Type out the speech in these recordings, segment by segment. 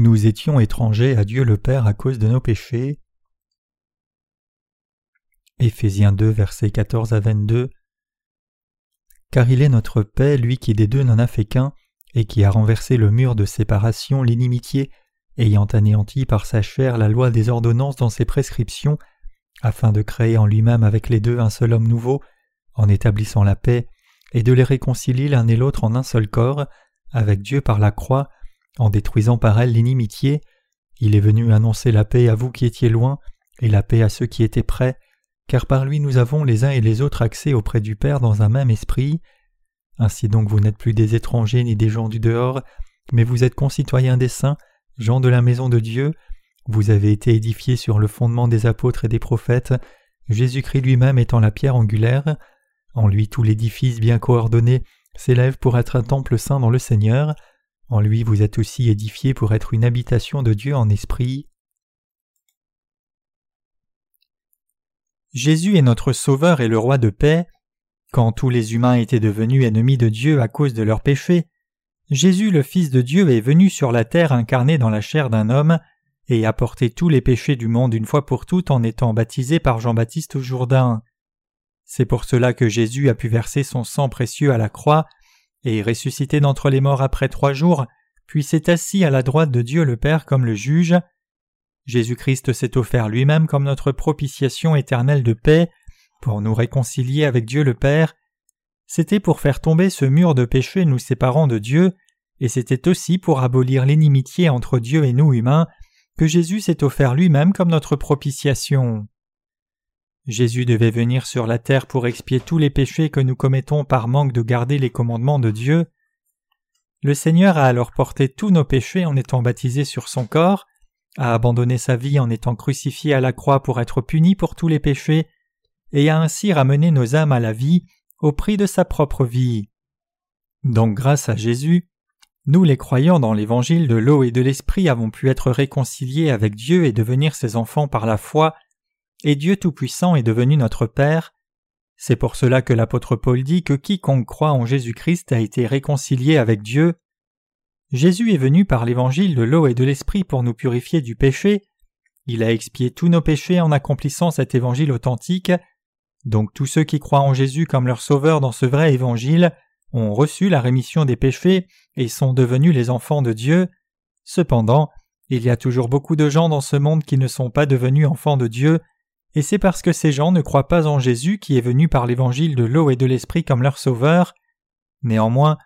Nous étions étrangers à Dieu le Père à cause de nos péchés. Éphésiens 2, versets 14 à 22. Car il est notre paix, lui qui des deux n'en a fait qu'un, et qui a renversé le mur de séparation, l'inimitié, ayant anéanti par sa chair la loi des ordonnances dans ses prescriptions, afin de créer en lui-même avec les deux un seul homme nouveau, en établissant la paix, et de les réconcilier l'un et l'autre en un seul corps, avec Dieu par la croix, en détruisant par elle l'inimitié, il est venu annoncer la paix à vous qui étiez loin, et la paix à ceux qui étaient près, car par lui nous avons les uns et les autres accès auprès du Père dans un même esprit. Ainsi donc vous n'êtes plus des étrangers ni des gens du dehors, mais vous êtes concitoyens des saints, gens de la maison de Dieu, vous avez été édifiés sur le fondement des apôtres et des prophètes, Jésus-Christ lui-même étant la pierre angulaire, en lui tout l'édifice bien coordonné s'élève pour être un temple saint dans le Seigneur, en lui vous êtes aussi édifiés pour être une habitation de Dieu en esprit. Jésus est notre Sauveur et le Roi de paix. Quand tous les humains étaient devenus ennemis de Dieu à cause de leurs péchés, Jésus le Fils de Dieu est venu sur la terre incarné dans la chair d'un homme et a porté tous les péchés du monde une fois pour toutes en étant baptisé par Jean-Baptiste au Jourdain. C'est pour cela que Jésus a pu verser son sang précieux à la croix et ressuscité d'entre les morts après trois jours, puis s'est assis à la droite de Dieu le Père comme le juge. Jésus-Christ s'est offert lui-même comme notre propitiation éternelle de paix, pour nous réconcilier avec Dieu le Père. C'était pour faire tomber ce mur de péché nous séparant de Dieu, et c'était aussi pour abolir l'inimitié entre Dieu et nous humains que Jésus s'est offert lui-même comme notre propitiation. Jésus devait venir sur la terre pour expier tous les péchés que nous commettons par manque de garder les commandements de Dieu. Le Seigneur a alors porté tous nos péchés en étant baptisé sur son corps, a abandonné sa vie en étant crucifié à la croix pour être puni pour tous les péchés, et a ainsi ramené nos âmes à la vie au prix de sa propre vie. Donc grâce à Jésus, nous les croyants dans l'évangile de l'eau et de l'esprit avons pu être réconciliés avec Dieu et devenir ses enfants par la foi et Dieu Tout-Puissant est devenu notre Père. C'est pour cela que l'apôtre Paul dit que quiconque croit en Jésus-Christ a été réconcilié avec Dieu. Jésus est venu par l'évangile de l'eau et de l'esprit pour nous purifier du péché. Il a expié tous nos péchés en accomplissant cet évangile authentique. Donc tous ceux qui croient en Jésus comme leur sauveur dans ce vrai évangile ont reçu la rémission des péchés et sont devenus les enfants de Dieu. Cependant, il y a toujours beaucoup de gens dans ce monde qui ne sont pas devenus enfants de Dieu et c'est parce que ces gens ne croient pas en Jésus qui est venu par l'évangile de l'eau et de l'esprit comme leur sauveur. Néanmoins,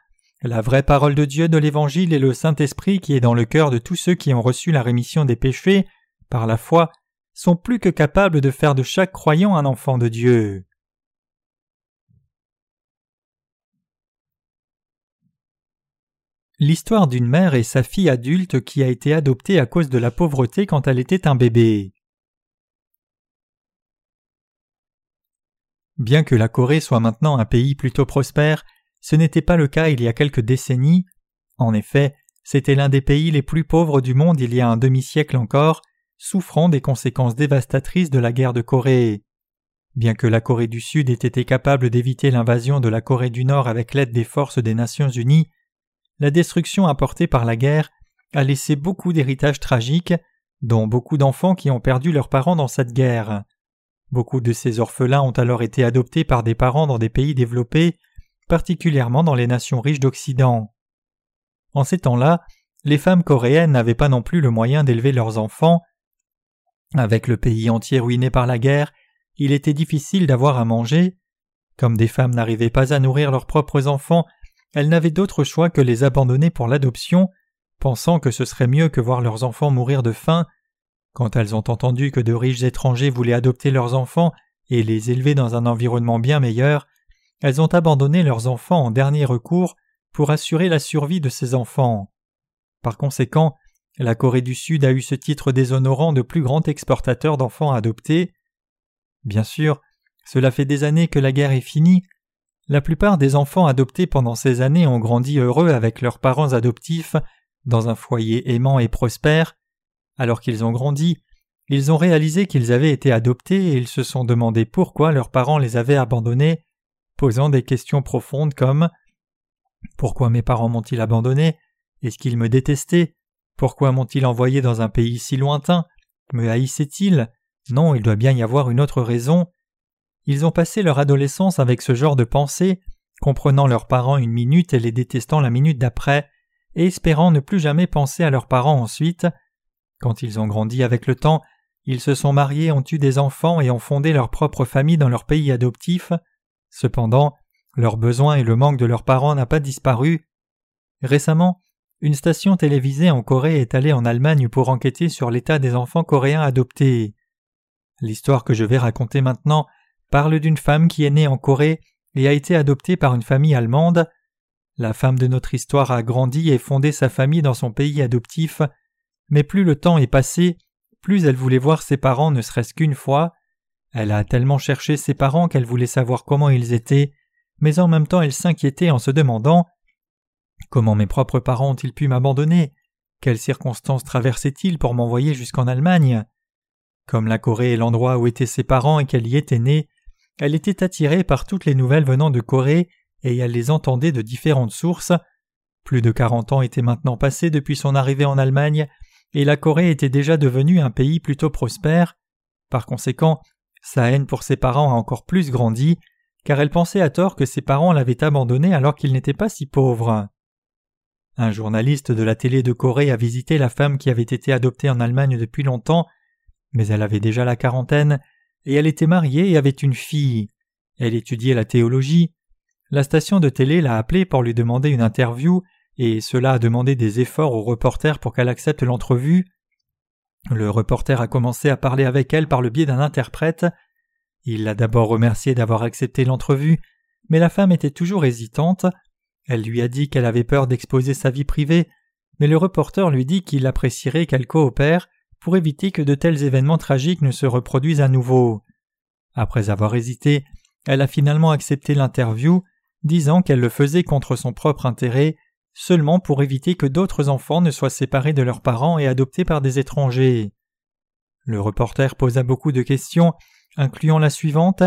la vraie parole de Dieu de l'évangile et le Saint-Esprit qui est dans le cœur de tous ceux qui ont reçu la rémission des péchés par la foi sont plus que capables de faire de chaque croyant un enfant de Dieu. L'histoire d'une mère et sa fille adulte qui a été adoptée à cause de la pauvreté quand elle était un bébé. Bien que la Corée soit maintenant un pays plutôt prospère, ce n'était pas le cas il y a quelques décennies. En effet, c'était l'un des pays les plus pauvres du monde il y a un demi-siècle encore, souffrant des conséquences dévastatrices de la guerre de Corée. Bien que la Corée du Sud ait été capable d'éviter l'invasion de la Corée du Nord avec l'aide des forces des Nations Unies, la destruction apportée par la guerre a laissé beaucoup d'héritages tragiques, dont beaucoup d'enfants qui ont perdu leurs parents dans cette guerre. Beaucoup de ces orphelins ont alors été adoptés par des parents dans des pays développés, particulièrement dans les nations riches d'Occident. En ces temps-là, les femmes coréennes n'avaient pas non plus le moyen d'élever leurs enfants. Avec le pays entier ruiné par la guerre, il était difficile d'avoir à manger. Comme des femmes n'arrivaient pas à nourrir leurs propres enfants, elles n'avaient d'autre choix que les abandonner pour l'adoption, pensant que ce serait mieux que voir leurs enfants mourir de faim quand elles ont entendu que de riches étrangers voulaient adopter leurs enfants et les élever dans un environnement bien meilleur, elles ont abandonné leurs enfants en dernier recours pour assurer la survie de ces enfants. Par conséquent, la Corée du Sud a eu ce titre déshonorant de plus grand exportateur d'enfants adoptés. Bien sûr, cela fait des années que la guerre est finie. La plupart des enfants adoptés pendant ces années ont grandi heureux avec leurs parents adoptifs, dans un foyer aimant et prospère, alors qu'ils ont grandi, ils ont réalisé qu'ils avaient été adoptés et ils se sont demandé pourquoi leurs parents les avaient abandonnés, posant des questions profondes comme Pourquoi mes parents m'ont-ils abandonné? Est-ce qu'ils me détestaient? Pourquoi m'ont-ils envoyé dans un pays si lointain? Me haïssaient-ils? Non, il doit bien y avoir une autre raison. Ils ont passé leur adolescence avec ce genre de pensée, comprenant leurs parents une minute et les détestant la minute d'après, et espérant ne plus jamais penser à leurs parents ensuite. Quand ils ont grandi avec le temps, ils se sont mariés, ont eu des enfants et ont fondé leur propre famille dans leur pays adoptif. Cependant, leurs besoins et le manque de leurs parents n'a pas disparu. Récemment, une station télévisée en Corée est allée en Allemagne pour enquêter sur l'état des enfants coréens adoptés. L'histoire que je vais raconter maintenant parle d'une femme qui est née en Corée et a été adoptée par une famille allemande. La femme de notre histoire a grandi et fondé sa famille dans son pays adoptif, mais plus le temps est passé, plus elle voulait voir ses parents ne serait-ce qu'une fois. Elle a tellement cherché ses parents qu'elle voulait savoir comment ils étaient, mais en même temps elle s'inquiétait en se demandant Comment mes propres parents ont-ils pu m'abandonner? Quelles circonstances traversaient-ils pour m'envoyer jusqu'en Allemagne? Comme la Corée est l'endroit où étaient ses parents et qu'elle y était née, elle était attirée par toutes les nouvelles venant de Corée et elle les entendait de différentes sources. Plus de quarante ans étaient maintenant passés depuis son arrivée en Allemagne, et la Corée était déjà devenue un pays plutôt prospère. Par conséquent, sa haine pour ses parents a encore plus grandi, car elle pensait à tort que ses parents l'avaient abandonnée alors qu'ils n'étaient pas si pauvres. Un journaliste de la télé de Corée a visité la femme qui avait été adoptée en Allemagne depuis longtemps, mais elle avait déjà la quarantaine, et elle était mariée et avait une fille. Elle étudiait la théologie. La station de télé l'a appelée pour lui demander une interview, et cela a demandé des efforts au reporter pour qu'elle accepte l'entrevue. Le reporter a commencé à parler avec elle par le biais d'un interprète. Il l'a d'abord remerciée d'avoir accepté l'entrevue, mais la femme était toujours hésitante. Elle lui a dit qu'elle avait peur d'exposer sa vie privée, mais le reporter lui dit qu'il apprécierait qu'elle coopère pour éviter que de tels événements tragiques ne se reproduisent à nouveau. Après avoir hésité, elle a finalement accepté l'interview, disant qu'elle le faisait contre son propre intérêt, seulement pour éviter que d'autres enfants ne soient séparés de leurs parents et adoptés par des étrangers. Le reporter posa beaucoup de questions, incluant la suivante.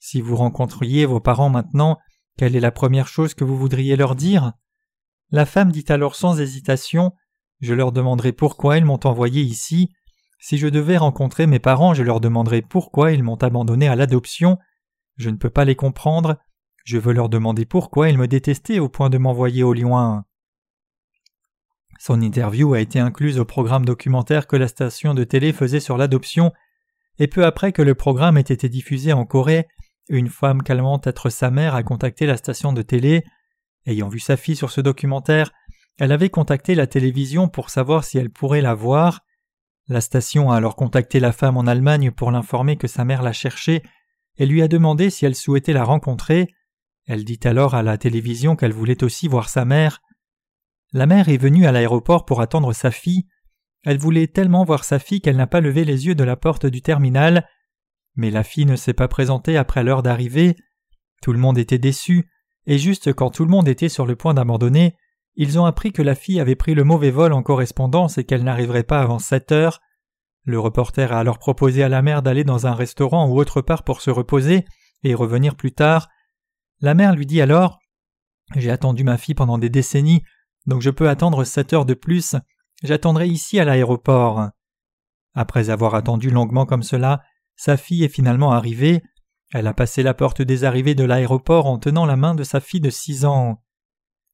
Si vous rencontriez vos parents maintenant, quelle est la première chose que vous voudriez leur dire? La femme dit alors sans hésitation Je leur demanderai pourquoi ils m'ont envoyé ici. Si je devais rencontrer mes parents, je leur demanderai pourquoi ils m'ont abandonné à l'adoption. Je ne peux pas les comprendre. Je veux leur demander pourquoi ils me détestaient au point de m'envoyer au loin. Son interview a été incluse au programme documentaire que la station de télé faisait sur l'adoption, et peu après que le programme ait été diffusé en Corée, une femme calmant être sa mère a contacté la station de télé. Ayant vu sa fille sur ce documentaire, elle avait contacté la télévision pour savoir si elle pourrait la voir. La station a alors contacté la femme en Allemagne pour l'informer que sa mère la cherchait et lui a demandé si elle souhaitait la rencontrer. Elle dit alors à la télévision qu'elle voulait aussi voir sa mère. La mère est venue à l'aéroport pour attendre sa fille. Elle voulait tellement voir sa fille qu'elle n'a pas levé les yeux de la porte du terminal mais la fille ne s'est pas présentée après l'heure d'arrivée. Tout le monde était déçu, et juste quand tout le monde était sur le point d'abandonner, ils ont appris que la fille avait pris le mauvais vol en correspondance et qu'elle n'arriverait pas avant sept heures. Le reporter a alors proposé à la mère d'aller dans un restaurant ou autre part pour se reposer et revenir plus tard. La mère lui dit alors J'ai attendu ma fille pendant des décennies, donc je peux attendre sept heures de plus. J'attendrai ici à l'aéroport. Après avoir attendu longuement comme cela, sa fille est finalement arrivée. Elle a passé la porte des arrivées de l'aéroport en tenant la main de sa fille de six ans.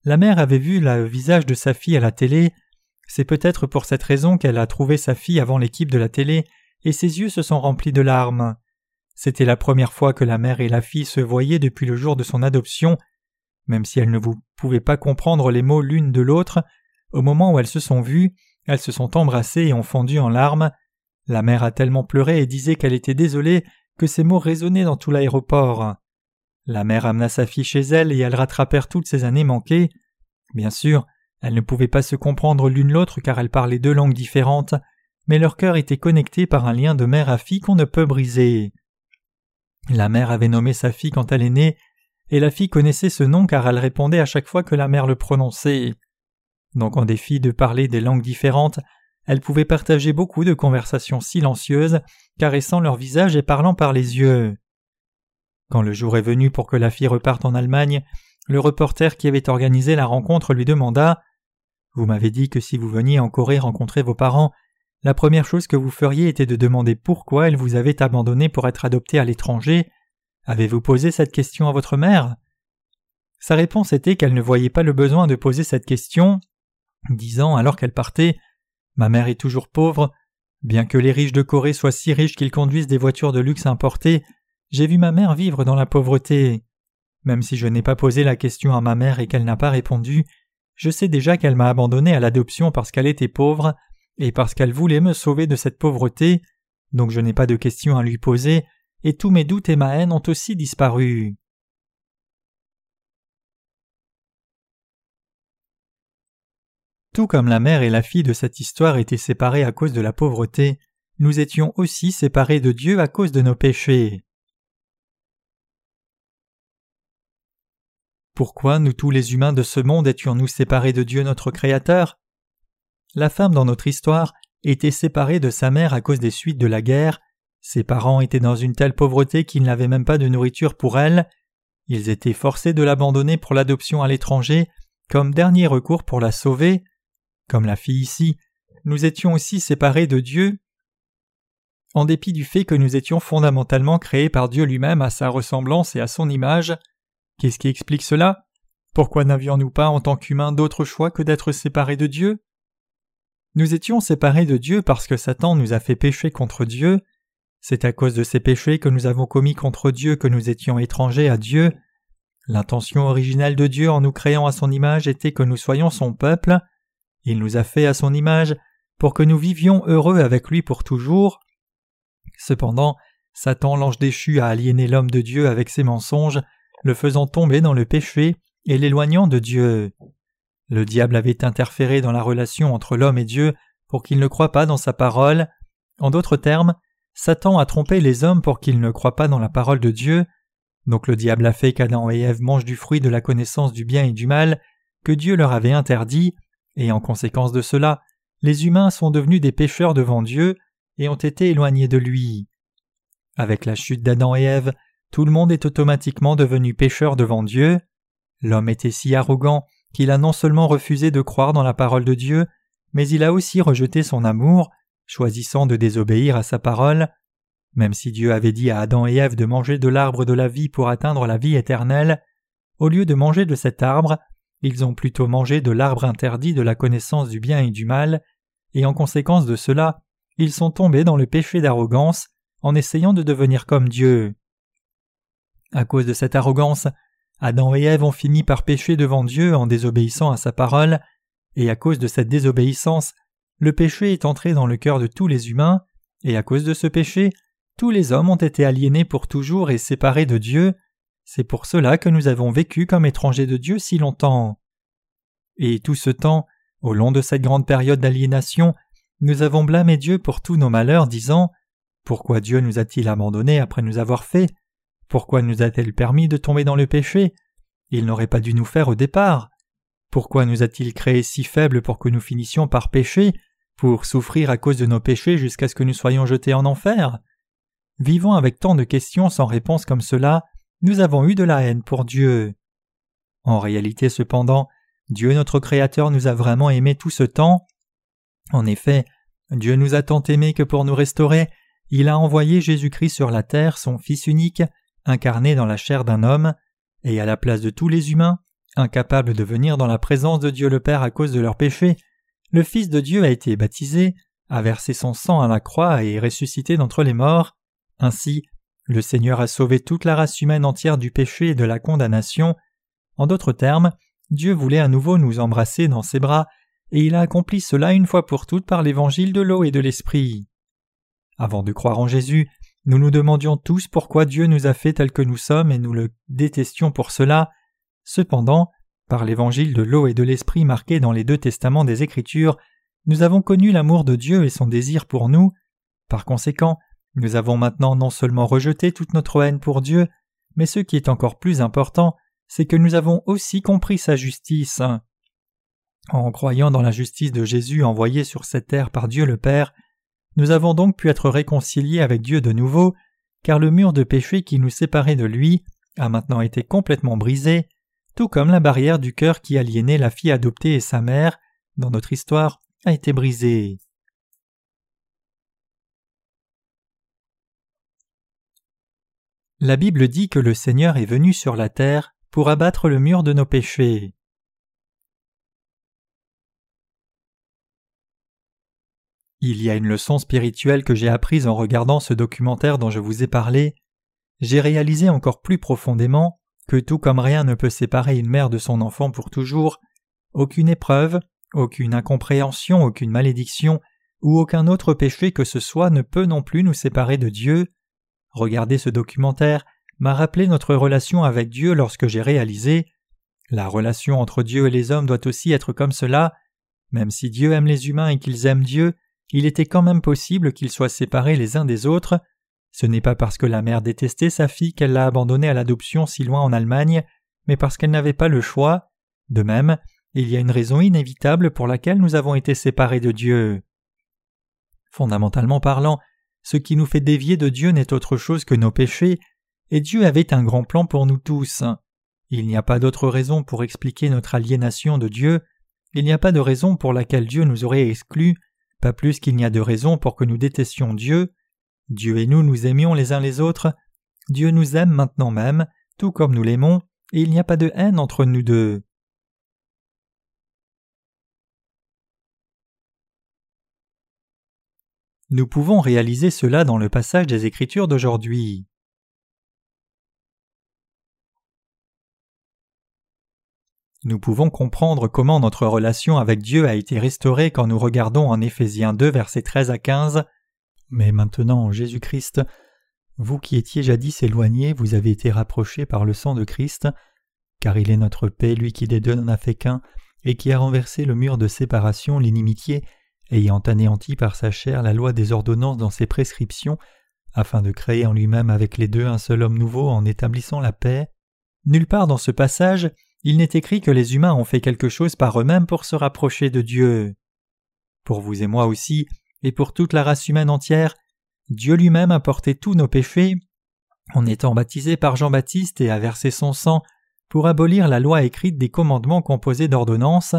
La mère avait vu le visage de sa fille à la télé. C'est peut-être pour cette raison qu'elle a trouvé sa fille avant l'équipe de la télé, et ses yeux se sont remplis de larmes. C'était la première fois que la mère et la fille se voyaient depuis le jour de son adoption. Même si elles ne pouvaient pas comprendre les mots l'une de l'autre, au moment où elles se sont vues, elles se sont embrassées et ont fondu en larmes. La mère a tellement pleuré et disait qu'elle était désolée que ces mots résonnaient dans tout l'aéroport. La mère amena sa fille chez elle et elles rattrapèrent toutes ces années manquées. Bien sûr, elles ne pouvaient pas se comprendre l'une l'autre car elles parlaient deux langues différentes, mais leur cœur était connecté par un lien de mère à fille qu'on ne peut briser. La mère avait nommé sa fille quand elle est née, et la fille connaissait ce nom car elle répondait à chaque fois que la mère le prononçait. Donc en défi de parler des langues différentes, elles pouvaient partager beaucoup de conversations silencieuses, caressant leur visage et parlant par les yeux. Quand le jour est venu pour que la fille reparte en Allemagne, le reporter qui avait organisé la rencontre lui demanda Vous m'avez dit que si vous veniez en Corée rencontrer vos parents, la première chose que vous feriez était de demander pourquoi elle vous avait abandonné pour être adopté à l'étranger. Avez-vous posé cette question à votre mère? Sa réponse était qu'elle ne voyait pas le besoin de poser cette question, disant alors qu'elle partait Ma mère est toujours pauvre. Bien que les riches de Corée soient si riches qu'ils conduisent des voitures de luxe importées, j'ai vu ma mère vivre dans la pauvreté. Même si je n'ai pas posé la question à ma mère et qu'elle n'a pas répondu, je sais déjà qu'elle m'a abandonné à l'adoption parce qu'elle était pauvre et parce qu'elle voulait me sauver de cette pauvreté, donc je n'ai pas de questions à lui poser, et tous mes doutes et ma haine ont aussi disparu. Tout comme la mère et la fille de cette histoire étaient séparées à cause de la pauvreté, nous étions aussi séparés de Dieu à cause de nos péchés. Pourquoi nous tous les humains de ce monde étions-nous séparés de Dieu notre Créateur? La femme dans notre histoire était séparée de sa mère à cause des suites de la guerre, ses parents étaient dans une telle pauvreté qu'ils n'avaient même pas de nourriture pour elle, ils étaient forcés de l'abandonner pour l'adoption à l'étranger comme dernier recours pour la sauver. Comme la fille ici, nous étions aussi séparés de Dieu en dépit du fait que nous étions fondamentalement créés par Dieu lui-même à sa ressemblance et à son image. Qu'est-ce qui explique cela? Pourquoi n'avions-nous pas en tant qu'humains d'autre choix que d'être séparés de Dieu? Nous étions séparés de Dieu parce que Satan nous a fait pécher contre Dieu. C'est à cause de ces péchés que nous avons commis contre Dieu que nous étions étrangers à Dieu. L'intention originale de Dieu en nous créant à son image était que nous soyons son peuple. Il nous a fait à son image pour que nous vivions heureux avec lui pour toujours. Cependant, Satan l'ange déchu a aliéné l'homme de Dieu avec ses mensonges le faisant tomber dans le péché et l'éloignant de Dieu. Le diable avait interféré dans la relation entre l'homme et Dieu pour qu'il ne croie pas dans sa parole. En d'autres termes, Satan a trompé les hommes pour qu'ils ne croient pas dans la parole de Dieu. Donc le diable a fait qu'Adam et Ève mangent du fruit de la connaissance du bien et du mal que Dieu leur avait interdit, et en conséquence de cela, les humains sont devenus des pécheurs devant Dieu et ont été éloignés de lui. Avec la chute d'Adam et Ève, tout le monde est automatiquement devenu pécheur devant Dieu. L'homme était si arrogant qu'il a non seulement refusé de croire dans la parole de Dieu, mais il a aussi rejeté son amour, choisissant de désobéir à sa parole. Même si Dieu avait dit à Adam et Ève de manger de l'arbre de la vie pour atteindre la vie éternelle, au lieu de manger de cet arbre, ils ont plutôt mangé de l'arbre interdit de la connaissance du bien et du mal, et en conséquence de cela, ils sont tombés dans le péché d'arrogance en essayant de devenir comme Dieu. À cause de cette arrogance, Adam et Ève ont fini par pécher devant Dieu en désobéissant à sa parole, et à cause de cette désobéissance, le péché est entré dans le cœur de tous les humains, et à cause de ce péché, tous les hommes ont été aliénés pour toujours et séparés de Dieu. C'est pour cela que nous avons vécu comme étrangers de Dieu si longtemps. Et tout ce temps, au long de cette grande période d'aliénation, nous avons blâmé Dieu pour tous nos malheurs, disant Pourquoi Dieu nous a-t-il abandonnés après nous avoir fait pourquoi nous a-t-elle permis de tomber dans le péché? Il n'aurait pas dû nous faire au départ. Pourquoi nous a-t-il créés si faibles pour que nous finissions par pécher, pour souffrir à cause de nos péchés jusqu'à ce que nous soyons jetés en enfer? Vivant avec tant de questions sans réponse comme cela, nous avons eu de la haine pour Dieu. En réalité cependant, Dieu notre Créateur nous a vraiment aimés tout ce temps. En effet, Dieu nous a tant aimés que pour nous restaurer, il a envoyé Jésus-Christ sur la terre, son Fils unique, incarné dans la chair d'un homme, et à la place de tous les humains, incapables de venir dans la présence de Dieu le Père à cause de leurs péchés, le Fils de Dieu a été baptisé, a versé son sang à la croix et est ressuscité d'entre les morts. Ainsi, le Seigneur a sauvé toute la race humaine entière du péché et de la condamnation. En d'autres termes, Dieu voulait à nouveau nous embrasser dans ses bras, et il a accompli cela une fois pour toutes par l'évangile de l'eau et de l'esprit. Avant de croire en Jésus, nous nous demandions tous pourquoi Dieu nous a fait tels que nous sommes et nous le détestions pour cela. Cependant, par l'évangile de l'eau et de l'esprit marqué dans les deux testaments des Écritures, nous avons connu l'amour de Dieu et son désir pour nous. Par conséquent, nous avons maintenant non seulement rejeté toute notre haine pour Dieu, mais ce qui est encore plus important, c'est que nous avons aussi compris sa justice. En croyant dans la justice de Jésus envoyé sur cette terre par Dieu le Père, nous avons donc pu être réconciliés avec Dieu de nouveau, car le mur de péché qui nous séparait de lui a maintenant été complètement brisé, tout comme la barrière du cœur qui aliénait la fille adoptée et sa mère, dans notre histoire, a été brisé. La Bible dit que le Seigneur est venu sur la terre pour abattre le mur de nos péchés. Il y a une leçon spirituelle que j'ai apprise en regardant ce documentaire dont je vous ai parlé. J'ai réalisé encore plus profondément que tout comme rien ne peut séparer une mère de son enfant pour toujours, aucune épreuve, aucune incompréhension, aucune malédiction, ou aucun autre péché que ce soit ne peut non plus nous séparer de Dieu. Regarder ce documentaire m'a rappelé notre relation avec Dieu lorsque j'ai réalisé la relation entre Dieu et les hommes doit aussi être comme cela. Même si Dieu aime les humains et qu'ils aiment Dieu, il était quand même possible qu'ils soient séparés les uns des autres. Ce n'est pas parce que la mère détestait sa fille qu'elle l'a abandonnée à l'adoption si loin en Allemagne, mais parce qu'elle n'avait pas le choix. De même, il y a une raison inévitable pour laquelle nous avons été séparés de Dieu. Fondamentalement parlant, ce qui nous fait dévier de Dieu n'est autre chose que nos péchés, et Dieu avait un grand plan pour nous tous. Il n'y a pas d'autre raison pour expliquer notre aliénation de Dieu, il n'y a pas de raison pour laquelle Dieu nous aurait exclus, pas plus qu'il n'y a de raison pour que nous détestions Dieu. Dieu et nous nous aimions les uns les autres, Dieu nous aime maintenant même, tout comme nous l'aimons, et il n'y a pas de haine entre nous deux. Nous pouvons réaliser cela dans le passage des Écritures d'aujourd'hui. Nous pouvons comprendre comment notre relation avec Dieu a été restaurée quand nous regardons en Éphésiens 2 versets 13 à 15. Mais maintenant, Jésus-Christ, vous qui étiez jadis éloignés, vous avez été rapprochés par le sang de Christ, car il est notre paix, lui qui des deux n'en a fait qu'un, et qui a renversé le mur de séparation, l'inimitié, ayant anéanti par sa chair la loi des ordonnances dans ses prescriptions, afin de créer en lui-même avec les deux un seul homme nouveau en établissant la paix. Nulle part dans ce passage, il n'est écrit que les humains ont fait quelque chose par eux-mêmes pour se rapprocher de Dieu. Pour vous et moi aussi, et pour toute la race humaine entière, Dieu lui-même a porté tous nos péchés en étant baptisé par Jean-Baptiste et a versé son sang pour abolir la loi écrite des commandements composés d'ordonnances.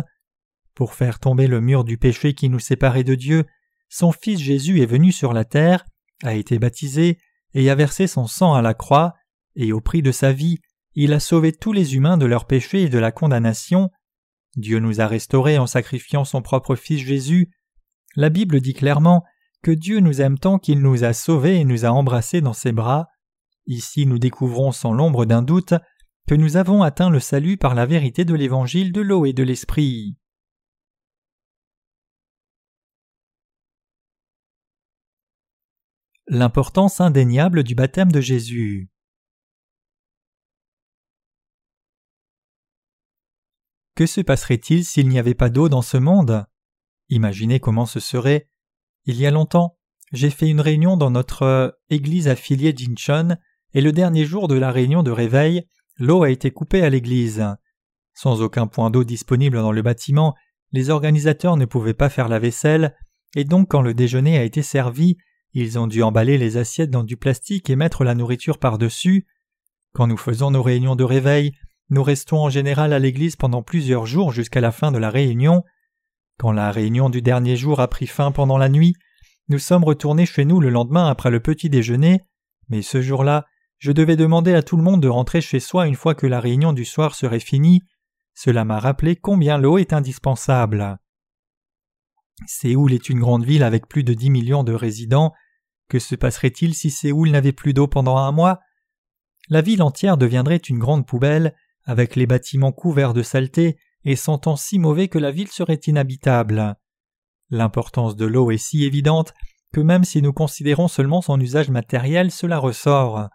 Pour faire tomber le mur du péché qui nous séparait de Dieu, son Fils Jésus est venu sur la terre, a été baptisé et a versé son sang à la croix, et au prix de sa vie, il a sauvé tous les humains de leurs péchés et de la condamnation. Dieu nous a restaurés en sacrifiant son propre Fils Jésus. La Bible dit clairement que Dieu nous aime tant qu'il nous a sauvés et nous a embrassés dans ses bras. Ici nous découvrons sans l'ombre d'un doute que nous avons atteint le salut par la vérité de l'évangile de l'eau et de l'esprit. L'importance indéniable du baptême de Jésus. Que se passerait-il s'il n'y avait pas d'eau dans ce monde? Imaginez comment ce serait. Il y a longtemps, j'ai fait une réunion dans notre église affiliée d'Inchon, et le dernier jour de la réunion de réveil, l'eau a été coupée à l'église. Sans aucun point d'eau disponible dans le bâtiment, les organisateurs ne pouvaient pas faire la vaisselle, et donc quand le déjeuner a été servi, ils ont dû emballer les assiettes dans du plastique et mettre la nourriture par-dessus. Quand nous faisons nos réunions de réveil, nous restons en général à l'église pendant plusieurs jours jusqu'à la fin de la réunion. Quand la réunion du dernier jour a pris fin pendant la nuit, nous sommes retournés chez nous le lendemain après le petit déjeuner, mais ce jour-là, je devais demander à tout le monde de rentrer chez soi une fois que la réunion du soir serait finie. Cela m'a rappelé combien l'eau est indispensable. Séoul est une grande ville avec plus de dix millions de résidents. Que se passerait-il si Séoul n'avait plus d'eau pendant un mois? La ville entière deviendrait une grande poubelle, avec les bâtiments couverts de saleté et sentant si mauvais que la ville serait inhabitable. L'importance de l'eau est si évidente que même si nous considérons seulement son usage matériel, cela ressort.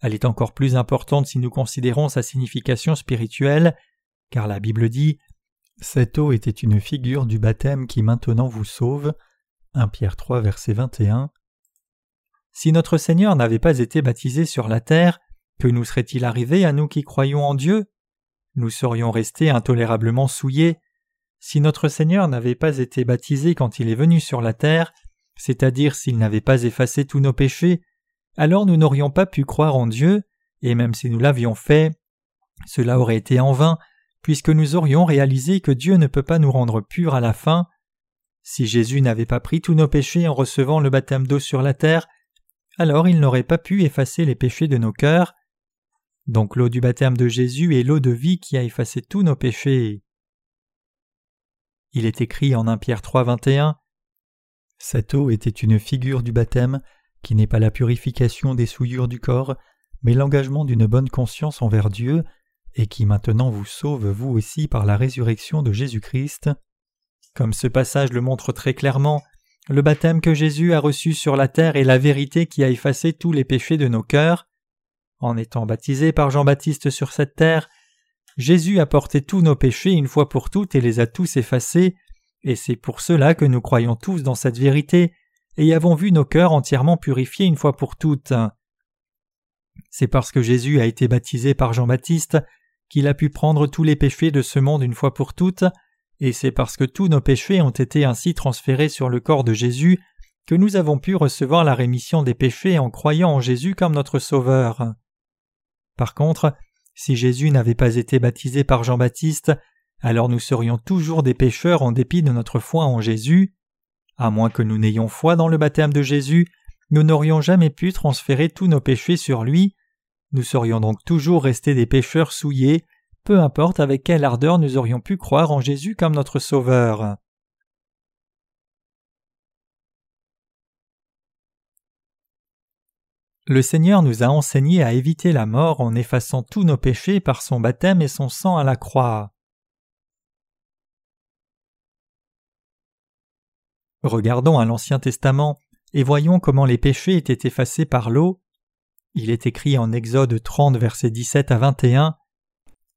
Elle est encore plus importante si nous considérons sa signification spirituelle, car la Bible dit Cette eau était une figure du baptême qui maintenant vous sauve. 1 Pierre 3 verset 21. Si notre Seigneur n'avait pas été baptisé sur la terre, que nous serait-il arrivé à nous qui croyons en Dieu? Nous serions restés intolérablement souillés. Si notre Seigneur n'avait pas été baptisé quand il est venu sur la terre, c'est-à-dire s'il n'avait pas effacé tous nos péchés, alors nous n'aurions pas pu croire en Dieu, et même si nous l'avions fait, cela aurait été en vain, puisque nous aurions réalisé que Dieu ne peut pas nous rendre purs à la fin. Si Jésus n'avait pas pris tous nos péchés en recevant le baptême d'eau sur la terre, alors il n'aurait pas pu effacer les péchés de nos cœurs. Donc l'eau du baptême de Jésus est l'eau de vie qui a effacé tous nos péchés. Il est écrit en 1 Pierre 3, 21 Cette eau était une figure du baptême, qui n'est pas la purification des souillures du corps, mais l'engagement d'une bonne conscience envers Dieu, et qui maintenant vous sauve vous aussi par la résurrection de Jésus-Christ. Comme ce passage le montre très clairement, le baptême que Jésus a reçu sur la terre est la vérité qui a effacé tous les péchés de nos cœurs. En étant baptisé par Jean-Baptiste sur cette terre, Jésus a porté tous nos péchés une fois pour toutes et les a tous effacés, et c'est pour cela que nous croyons tous dans cette vérité et avons vu nos cœurs entièrement purifiés une fois pour toutes. C'est parce que Jésus a été baptisé par Jean-Baptiste qu'il a pu prendre tous les péchés de ce monde une fois pour toutes, et c'est parce que tous nos péchés ont été ainsi transférés sur le corps de Jésus que nous avons pu recevoir la rémission des péchés en croyant en Jésus comme notre Sauveur. Par contre, si Jésus n'avait pas été baptisé par Jean-Baptiste, alors nous serions toujours des pécheurs en dépit de notre foi en Jésus. À moins que nous n'ayons foi dans le baptême de Jésus, nous n'aurions jamais pu transférer tous nos péchés sur lui. Nous serions donc toujours restés des pécheurs souillés, peu importe avec quelle ardeur nous aurions pu croire en Jésus comme notre Sauveur. Le Seigneur nous a enseigné à éviter la mort en effaçant tous nos péchés par son baptême et son sang à la croix. Regardons à l'Ancien Testament et voyons comment les péchés étaient effacés par l'eau. Il est écrit en Exode 30 versets 17 à 21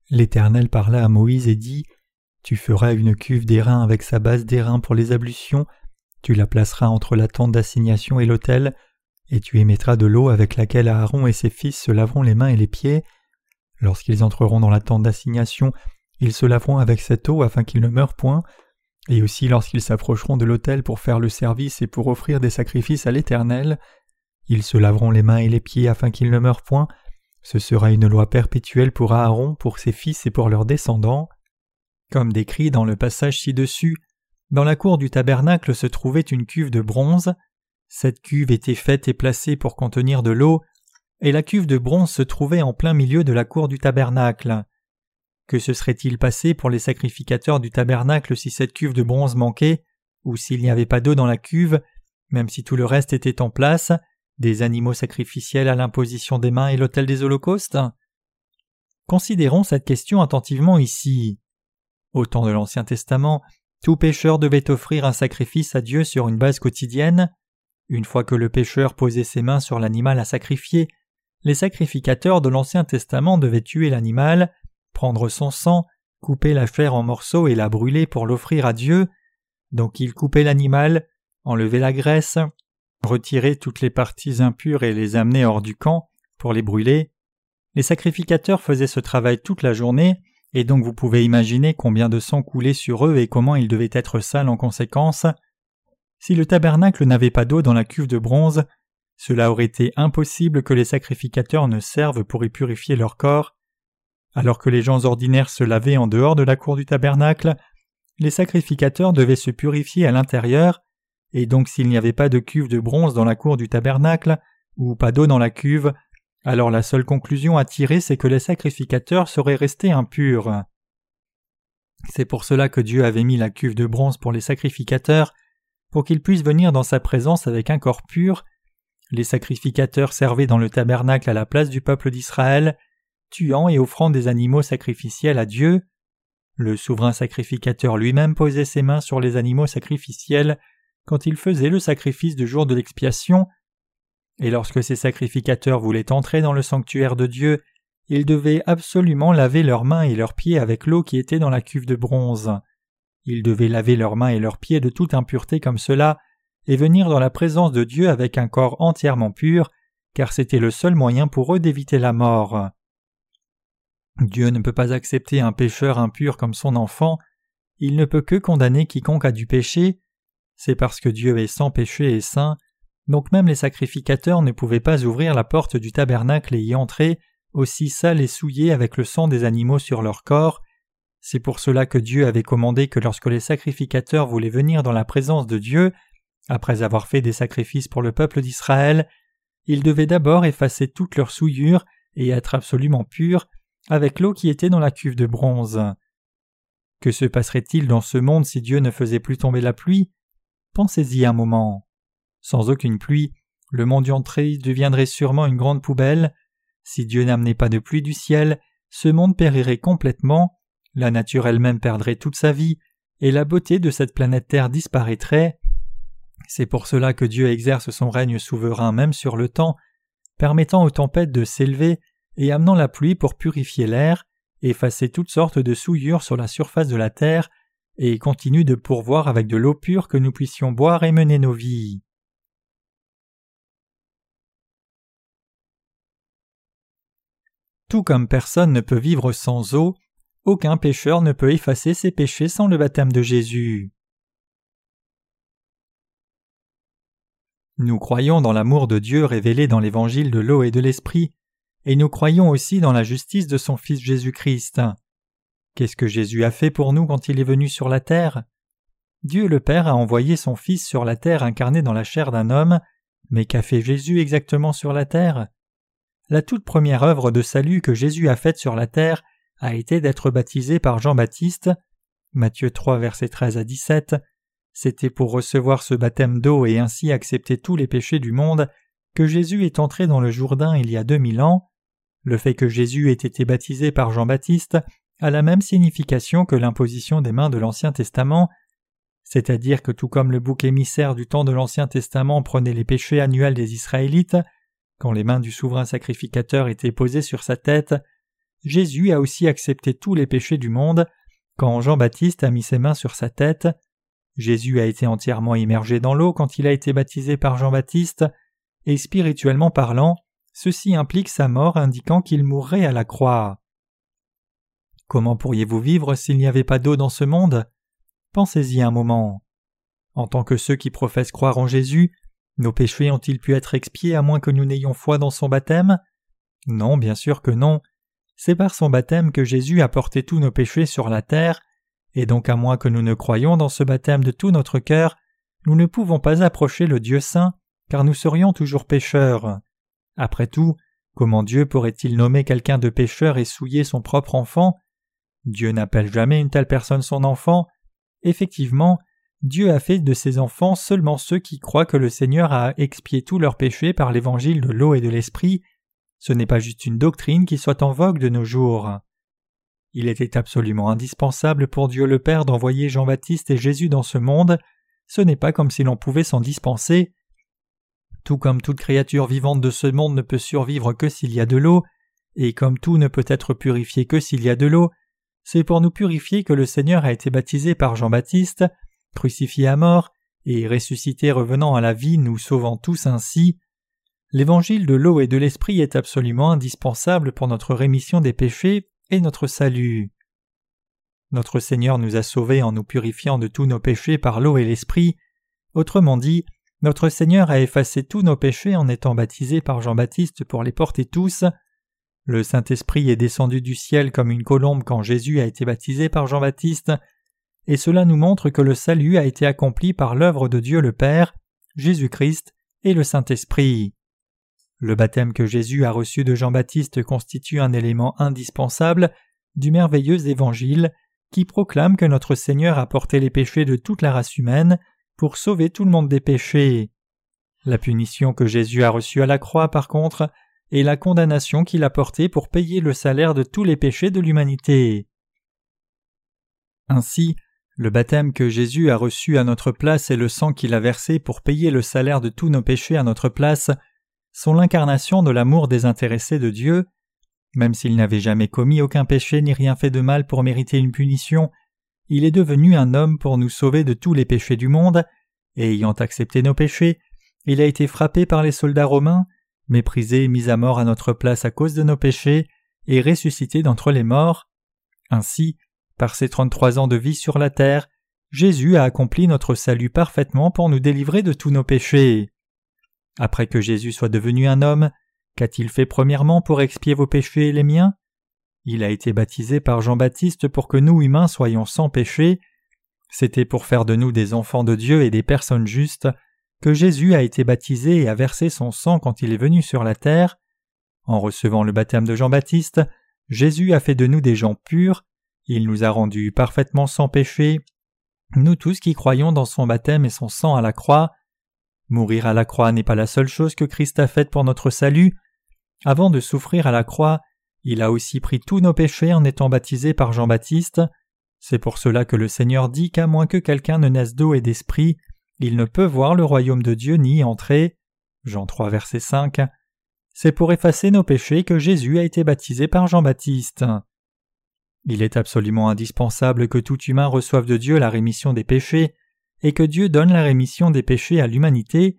L'Éternel parla à Moïse et dit Tu feras une cuve d'airain avec sa base d'airain pour les ablutions, tu la placeras entre la tente d'assignation et l'autel, et tu émettras de l'eau avec laquelle Aaron et ses fils se laveront les mains et les pieds. Lorsqu'ils entreront dans la tente d'assignation, ils se laveront avec cette eau afin qu'ils ne meurent point, et aussi lorsqu'ils s'approcheront de l'autel pour faire le service et pour offrir des sacrifices à l'Éternel, ils se laveront les mains et les pieds afin qu'ils ne meurent point. Ce sera une loi perpétuelle pour Aaron, pour ses fils et pour leurs descendants. Comme décrit dans le passage ci-dessus, dans la cour du tabernacle se trouvait une cuve de bronze, cette cuve était faite et placée pour contenir de l'eau, et la cuve de bronze se trouvait en plein milieu de la cour du tabernacle. Que se serait-il passé pour les sacrificateurs du tabernacle si cette cuve de bronze manquait, ou s'il n'y avait pas d'eau dans la cuve, même si tout le reste était en place, des animaux sacrificiels à l'imposition des mains et l'autel des holocaustes? Considérons cette question attentivement ici. Au temps de l'Ancien Testament, tout pécheur devait offrir un sacrifice à Dieu sur une base quotidienne. Une fois que le pécheur posait ses mains sur l'animal à sacrifier, les sacrificateurs de l'Ancien Testament devaient tuer l'animal, prendre son sang, couper la chair en morceaux et la brûler pour l'offrir à Dieu. Donc ils coupaient l'animal, enlevaient la graisse, retiraient toutes les parties impures et les amenaient hors du camp pour les brûler. Les sacrificateurs faisaient ce travail toute la journée, et donc vous pouvez imaginer combien de sang coulait sur eux et comment ils devaient être sales en conséquence. Si le tabernacle n'avait pas d'eau dans la cuve de bronze, cela aurait été impossible que les sacrificateurs ne servent pour y purifier leur corps. Alors que les gens ordinaires se lavaient en dehors de la cour du tabernacle, les sacrificateurs devaient se purifier à l'intérieur, et donc s'il n'y avait pas de cuve de bronze dans la cour du tabernacle, ou pas d'eau dans la cuve, alors la seule conclusion à tirer c'est que les sacrificateurs seraient restés impurs. C'est pour cela que Dieu avait mis la cuve de bronze pour les sacrificateurs, pour qu'ils puissent venir dans sa présence avec un corps pur. Les sacrificateurs servaient dans le tabernacle à la place du peuple d'Israël, tuant et offrant des animaux sacrificiels à Dieu. Le souverain sacrificateur lui-même posait ses mains sur les animaux sacrificiels quand il faisait le sacrifice du jour de l'expiation. Et lorsque ces sacrificateurs voulaient entrer dans le sanctuaire de Dieu, ils devaient absolument laver leurs mains et leurs pieds avec l'eau qui était dans la cuve de bronze. Ils devaient laver leurs mains et leurs pieds de toute impureté comme cela, et venir dans la présence de Dieu avec un corps entièrement pur, car c'était le seul moyen pour eux d'éviter la mort. Dieu ne peut pas accepter un pécheur impur comme son enfant, il ne peut que condamner quiconque a du péché, c'est parce que Dieu est sans péché et saint, donc même les sacrificateurs ne pouvaient pas ouvrir la porte du tabernacle et y entrer, aussi sales et souillés avec le sang des animaux sur leur corps, C'est pour cela que Dieu avait commandé que lorsque les sacrificateurs voulaient venir dans la présence de Dieu, après avoir fait des sacrifices pour le peuple d'Israël, ils devaient d'abord effacer toute leur souillure et être absolument purs avec l'eau qui était dans la cuve de bronze. Que se passerait-il dans ce monde si Dieu ne faisait plus tomber la pluie? Pensez-y un moment. Sans aucune pluie, le monde entier deviendrait sûrement une grande poubelle. Si Dieu n'amenait pas de pluie du ciel, ce monde périrait complètement, la nature elle-même perdrait toute sa vie, et la beauté de cette planète Terre disparaîtrait. C'est pour cela que Dieu exerce son règne souverain même sur le temps, permettant aux tempêtes de s'élever et amenant la pluie pour purifier l'air, effacer toutes sortes de souillures sur la surface de la terre, et continue de pourvoir avec de l'eau pure que nous puissions boire et mener nos vies. Tout comme personne ne peut vivre sans eau, aucun pécheur ne peut effacer ses péchés sans le baptême de Jésus. Nous croyons dans l'amour de Dieu révélé dans l'évangile de l'eau et de l'esprit, et nous croyons aussi dans la justice de son Fils Jésus-Christ. Qu'est-ce que Jésus a fait pour nous quand il est venu sur la terre? Dieu le Père a envoyé son Fils sur la terre incarné dans la chair d'un homme, mais qu'a fait Jésus exactement sur la terre? La toute première œuvre de salut que Jésus a faite sur la terre a été d'être baptisé par Jean-Baptiste. Matthieu 3, versets 13 à 17. C'était pour recevoir ce baptême d'eau et ainsi accepter tous les péchés du monde que Jésus est entré dans le Jourdain il y a deux mille ans. Le fait que Jésus ait été baptisé par Jean-Baptiste a la même signification que l'imposition des mains de l'Ancien Testament, c'est-à-dire que tout comme le bouc émissaire du temps de l'Ancien Testament prenait les péchés annuels des Israélites, quand les mains du souverain sacrificateur étaient posées sur sa tête, Jésus a aussi accepté tous les péchés du monde quand Jean-Baptiste a mis ses mains sur sa tête. Jésus a été entièrement immergé dans l'eau quand il a été baptisé par Jean-Baptiste, et spirituellement parlant, ceci implique sa mort indiquant qu'il mourrait à la croix. Comment pourriez-vous vivre s'il n'y avait pas d'eau dans ce monde? Pensez-y un moment. En tant que ceux qui professent croire en Jésus, nos péchés ont-ils pu être expiés à moins que nous n'ayons foi dans son baptême? Non, bien sûr que non. C'est par son baptême que Jésus a porté tous nos péchés sur la terre, et donc à moins que nous ne croyions dans ce baptême de tout notre cœur, nous ne pouvons pas approcher le Dieu saint, car nous serions toujours pécheurs. Après tout, comment Dieu pourrait-il nommer quelqu'un de pécheur et souiller son propre enfant? Dieu n'appelle jamais une telle personne son enfant. Effectivement, Dieu a fait de ses enfants seulement ceux qui croient que le Seigneur a expié tous leurs péchés par l'évangile de l'eau et de l'esprit. Ce n'est pas juste une doctrine qui soit en vogue de nos jours. Il était absolument indispensable pour Dieu le Père d'envoyer Jean-Baptiste et Jésus dans ce monde, ce n'est pas comme si l'on pouvait s'en dispenser. Tout comme toute créature vivante de ce monde ne peut survivre que s'il y a de l'eau, et comme tout ne peut être purifié que s'il y a de l'eau, c'est pour nous purifier que le Seigneur a été baptisé par Jean-Baptiste, crucifié à mort, et ressuscité revenant à la vie, nous sauvant tous ainsi. L'évangile de l'eau et de l'esprit est absolument indispensable pour notre rémission des péchés et notre salut. Notre Seigneur nous a sauvés en nous purifiant de tous nos péchés par l'eau et l'esprit. Autrement dit, notre Seigneur a effacé tous nos péchés en étant baptisé par Jean-Baptiste pour les porter tous. Le Saint-Esprit est descendu du ciel comme une colombe quand Jésus a été baptisé par Jean-Baptiste, et cela nous montre que le salut a été accompli par l'œuvre de Dieu le Père, Jésus-Christ et le Saint-Esprit. Le baptême que Jésus a reçu de Jean-Baptiste constitue un élément indispensable du merveilleux évangile qui proclame que notre Seigneur a porté les péchés de toute la race humaine pour sauver tout le monde des péchés. La punition que Jésus a reçue à la croix, par contre, est la condamnation qu'il a portée pour payer le salaire de tous les péchés de l'humanité. Ainsi, le baptême que Jésus a reçu à notre place et le sang qu'il a versé pour payer le salaire de tous nos péchés à notre place sont l'incarnation de l'amour désintéressé de Dieu. Même s'il n'avait jamais commis aucun péché ni rien fait de mal pour mériter une punition, il est devenu un homme pour nous sauver de tous les péchés du monde, et ayant accepté nos péchés, il a été frappé par les soldats romains, méprisé et mis à mort à notre place à cause de nos péchés, et ressuscité d'entre les morts. Ainsi, par ses trente-trois ans de vie sur la terre, Jésus a accompli notre salut parfaitement pour nous délivrer de tous nos péchés. Après que Jésus soit devenu un homme, qu'a-t-il fait premièrement pour expier vos péchés et les miens? Il a été baptisé par Jean-Baptiste pour que nous humains soyons sans péché. C'était pour faire de nous des enfants de Dieu et des personnes justes que Jésus a été baptisé et a versé son sang quand il est venu sur la terre. En recevant le baptême de Jean-Baptiste, Jésus a fait de nous des gens purs, il nous a rendus parfaitement sans péché, nous tous qui croyons dans son baptême et son sang à la croix. Mourir à la croix n'est pas la seule chose que Christ a faite pour notre salut. Avant de souffrir à la croix, il a aussi pris tous nos péchés en étant baptisé par Jean-Baptiste. C'est pour cela que le Seigneur dit qu'à moins que quelqu'un ne naisse d'eau et d'esprit, il ne peut voir le royaume de Dieu ni y entrer. Jean 3 verset 5. C'est pour effacer nos péchés que Jésus a été baptisé par Jean-Baptiste. Il est absolument indispensable que tout humain reçoive de Dieu la rémission des péchés, et que Dieu donne la rémission des péchés à l'humanité.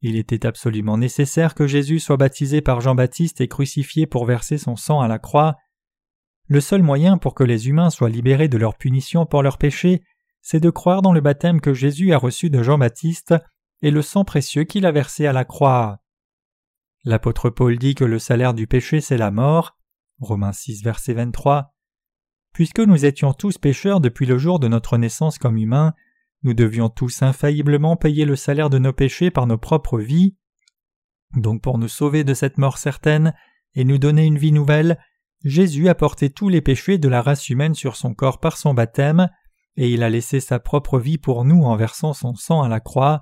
Il était absolument nécessaire que Jésus soit baptisé par Jean-Baptiste et crucifié pour verser son sang à la croix. Le seul moyen pour que les humains soient libérés de leur punition pour leurs péchés, c'est de croire dans le baptême que Jésus a reçu de Jean-Baptiste et le sang précieux qu'il a versé à la croix. L'apôtre Paul dit que le salaire du péché c'est la mort. Romains 6 verset 23. Puisque nous étions tous pécheurs depuis le jour de notre naissance comme humains, nous devions tous infailliblement payer le salaire de nos péchés par nos propres vies. Donc pour nous sauver de cette mort certaine et nous donner une vie nouvelle, Jésus a porté tous les péchés de la race humaine sur son corps par son baptême, et il a laissé sa propre vie pour nous en versant son sang à la croix.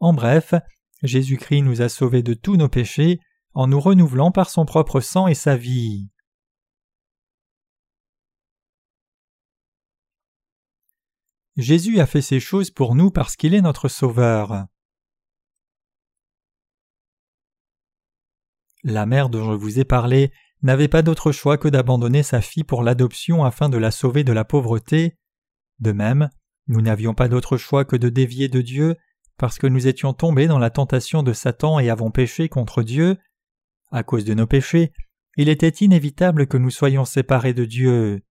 En bref, Jésus-Christ nous a sauvés de tous nos péchés en nous renouvelant par son propre sang et sa vie. Jésus a fait ces choses pour nous parce qu'il est notre Sauveur. La mère dont je vous ai parlé n'avait pas d'autre choix que d'abandonner sa fille pour l'adoption afin de la sauver de la pauvreté. De même, nous n'avions pas d'autre choix que de dévier de Dieu parce que nous étions tombés dans la tentation de Satan et avons péché contre Dieu. À cause de nos péchés, il était inévitable que nous soyons séparés de Dieu.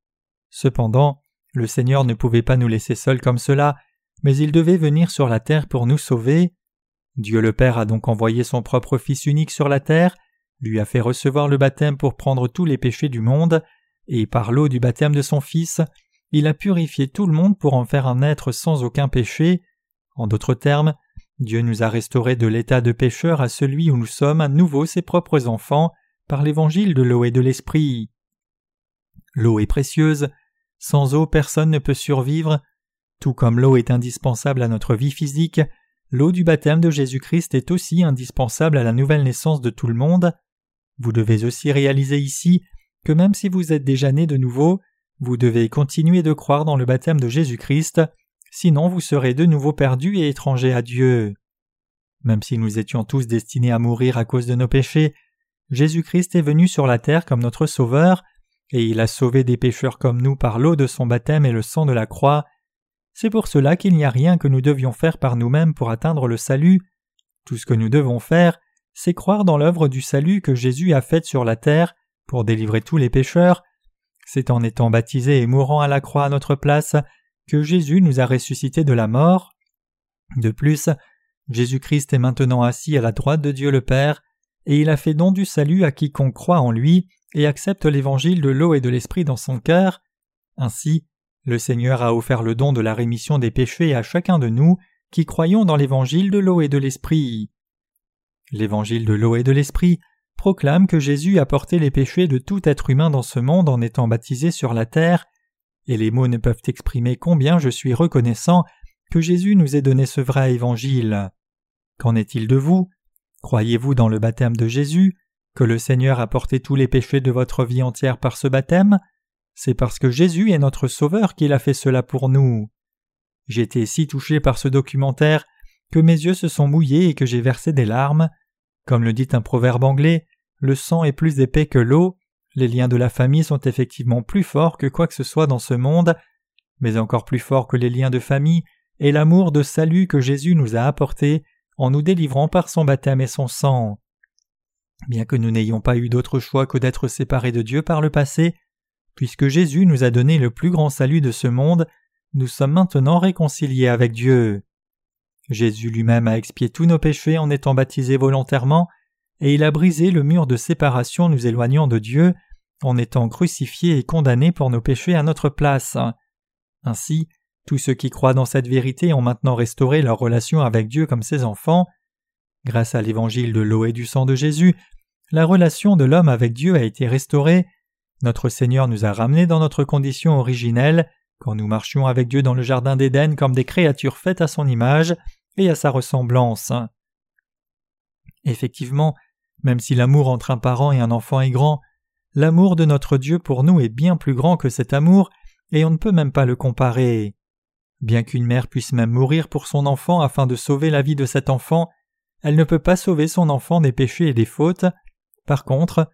Cependant, le Seigneur ne pouvait pas nous laisser seuls comme cela, mais il devait venir sur la terre pour nous sauver. Dieu le Père a donc envoyé son propre Fils unique sur la terre, lui a fait recevoir le baptême pour prendre tous les péchés du monde, et par l'eau du baptême de son Fils, il a purifié tout le monde pour en faire un être sans aucun péché. En d'autres termes, Dieu nous a restaurés de l'état de pécheur à celui où nous sommes à nouveau ses propres enfants par l'évangile de l'eau et de l'esprit. L'eau est précieuse, sans eau personne ne peut survivre, tout comme l'eau est indispensable à notre vie physique, l'eau du baptême de Jésus-Christ est aussi indispensable à la nouvelle naissance de tout le monde. Vous devez aussi réaliser ici que même si vous êtes déjà né de nouveau, vous devez continuer de croire dans le baptême de Jésus-Christ sinon vous serez de nouveau perdus et étrangers à Dieu. Même si nous étions tous destinés à mourir à cause de nos péchés, Jésus-Christ est venu sur la terre comme notre Sauveur, et il a sauvé des pécheurs comme nous par l'eau de son baptême et le sang de la croix. C'est pour cela qu'il n'y a rien que nous devions faire par nous-mêmes pour atteindre le salut. Tout ce que nous devons faire, c'est croire dans l'œuvre du salut que Jésus a faite sur la terre pour délivrer tous les pécheurs. C'est en étant baptisé et mourant à la croix à notre place que Jésus nous a ressuscités de la mort. De plus, Jésus-Christ est maintenant assis à la droite de Dieu le Père, et il a fait don du salut à quiconque croit en lui et accepte l'évangile de l'eau et de l'esprit dans son cœur. Ainsi, le Seigneur a offert le don de la rémission des péchés à chacun de nous qui croyons dans l'évangile de l'eau et de l'esprit. L'évangile de l'eau et de l'esprit proclame que Jésus a porté les péchés de tout être humain dans ce monde en étant baptisé sur la terre et les mots ne peuvent exprimer combien je suis reconnaissant que Jésus nous ait donné ce vrai évangile. Qu'en est-il de vous? Croyez-vous dans le baptême de Jésus, que le Seigneur a porté tous les péchés de votre vie entière par ce baptême? C'est parce que Jésus est notre Sauveur qu'il a fait cela pour nous. J'étais si touché par ce documentaire que mes yeux se sont mouillés et que j'ai versé des larmes. Comme le dit un proverbe anglais, le sang est plus épais que l'eau, les liens de la famille sont effectivement plus forts que quoi que ce soit dans ce monde, mais encore plus forts que les liens de famille est l'amour de salut que Jésus nous a apporté en nous délivrant par son baptême et son sang. Bien que nous n'ayons pas eu d'autre choix que d'être séparés de Dieu par le passé, puisque Jésus nous a donné le plus grand salut de ce monde, nous sommes maintenant réconciliés avec Dieu. Jésus lui-même a expié tous nos péchés en étant baptisé volontairement et il a brisé le mur de séparation nous éloignant de Dieu en étant crucifié et condamné pour nos péchés à notre place. Ainsi, tous ceux qui croient dans cette vérité ont maintenant restauré leur relation avec Dieu comme ses enfants. Grâce à l'évangile de l'eau et du sang de Jésus, la relation de l'homme avec Dieu a été restaurée. Notre Seigneur nous a ramenés dans notre condition originelle, quand nous marchions avec Dieu dans le jardin d'Éden comme des créatures faites à son image et à sa ressemblance. Effectivement, même si l'amour entre un parent et un enfant est grand, l'amour de notre Dieu pour nous est bien plus grand que cet amour, et on ne peut même pas le comparer. Bien qu'une mère puisse même mourir pour son enfant afin de sauver la vie de cet enfant, elle ne peut pas sauver son enfant des péchés et des fautes. Par contre,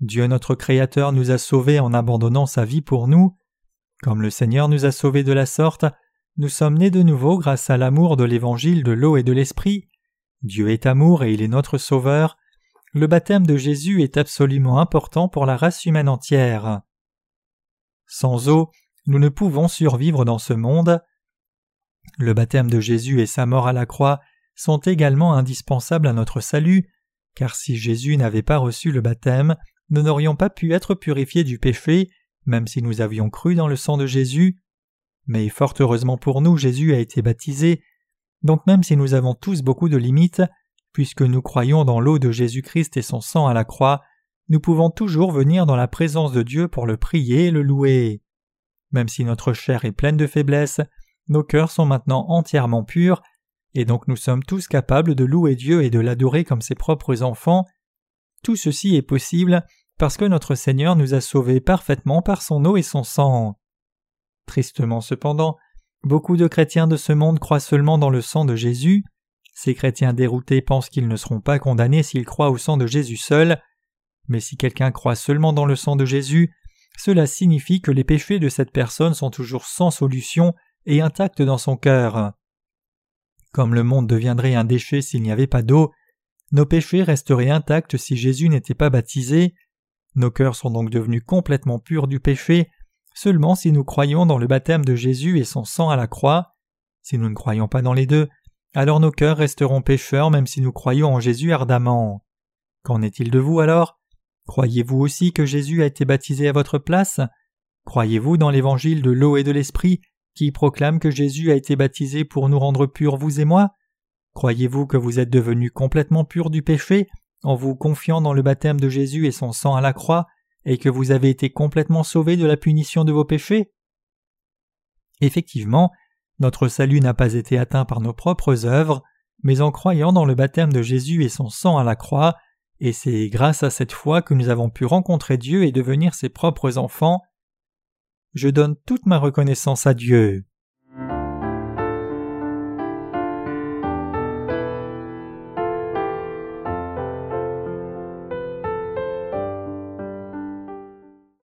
Dieu notre Créateur nous a sauvés en abandonnant sa vie pour nous. Comme le Seigneur nous a sauvés de la sorte, nous sommes nés de nouveau grâce à l'amour de l'évangile de l'eau et de l'esprit. Dieu est amour et il est notre Sauveur. Le baptême de Jésus est absolument important pour la race humaine entière. Sans eau, nous ne pouvons survivre dans ce monde. Le baptême de Jésus et sa mort à la croix sont également indispensables à notre salut, car si Jésus n'avait pas reçu le baptême, nous n'aurions pas pu être purifiés du péché, même si nous avions cru dans le sang de Jésus. Mais fort heureusement pour nous, Jésus a été baptisé, donc même si nous avons tous beaucoup de limites, puisque nous croyons dans l'eau de Jésus-Christ et son sang à la croix, nous pouvons toujours venir dans la présence de Dieu pour le prier et le louer. Même si notre chair est pleine de faiblesses, nos cœurs sont maintenant entièrement purs, et donc nous sommes tous capables de louer Dieu et de l'adorer comme ses propres enfants. Tout ceci est possible parce que notre Seigneur nous a sauvés parfaitement par son eau et son sang. Tristement cependant, beaucoup de chrétiens de ce monde croient seulement dans le sang de Jésus. Ces chrétiens déroutés pensent qu'ils ne seront pas condamnés s'ils croient au sang de Jésus seul. Mais si quelqu'un croit seulement dans le sang de Jésus, cela signifie que les péchés de cette personne sont toujours sans solution et intacts dans son cœur. Comme le monde deviendrait un déchet s'il n'y avait pas d'eau, nos péchés resteraient intacts si Jésus n'était pas baptisé. Nos cœurs sont donc devenus complètement purs du péché seulement si nous croyons dans le baptême de Jésus et son sang à la croix. Si nous ne croyons pas dans les deux, alors nos cœurs resteront pécheurs même si nous croyons en Jésus ardemment. Qu'en est-il de vous alors? Croyez-vous aussi que Jésus a été baptisé à votre place? Croyez-vous dans l'évangile de l'eau et de l'esprit qui proclame que Jésus a été baptisé pour nous rendre purs, vous et moi Croyez-vous que vous êtes devenus complètement purs du péché en vous confiant dans le baptême de Jésus et son sang à la croix, et que vous avez été complètement sauvés de la punition de vos péchés? Effectivement, notre salut n'a pas été atteint par nos propres œuvres, mais en croyant dans le baptême de Jésus et son sang à la croix, et c'est grâce à cette foi que nous avons pu rencontrer Dieu et devenir ses propres enfants. Je donne toute ma reconnaissance à Dieu.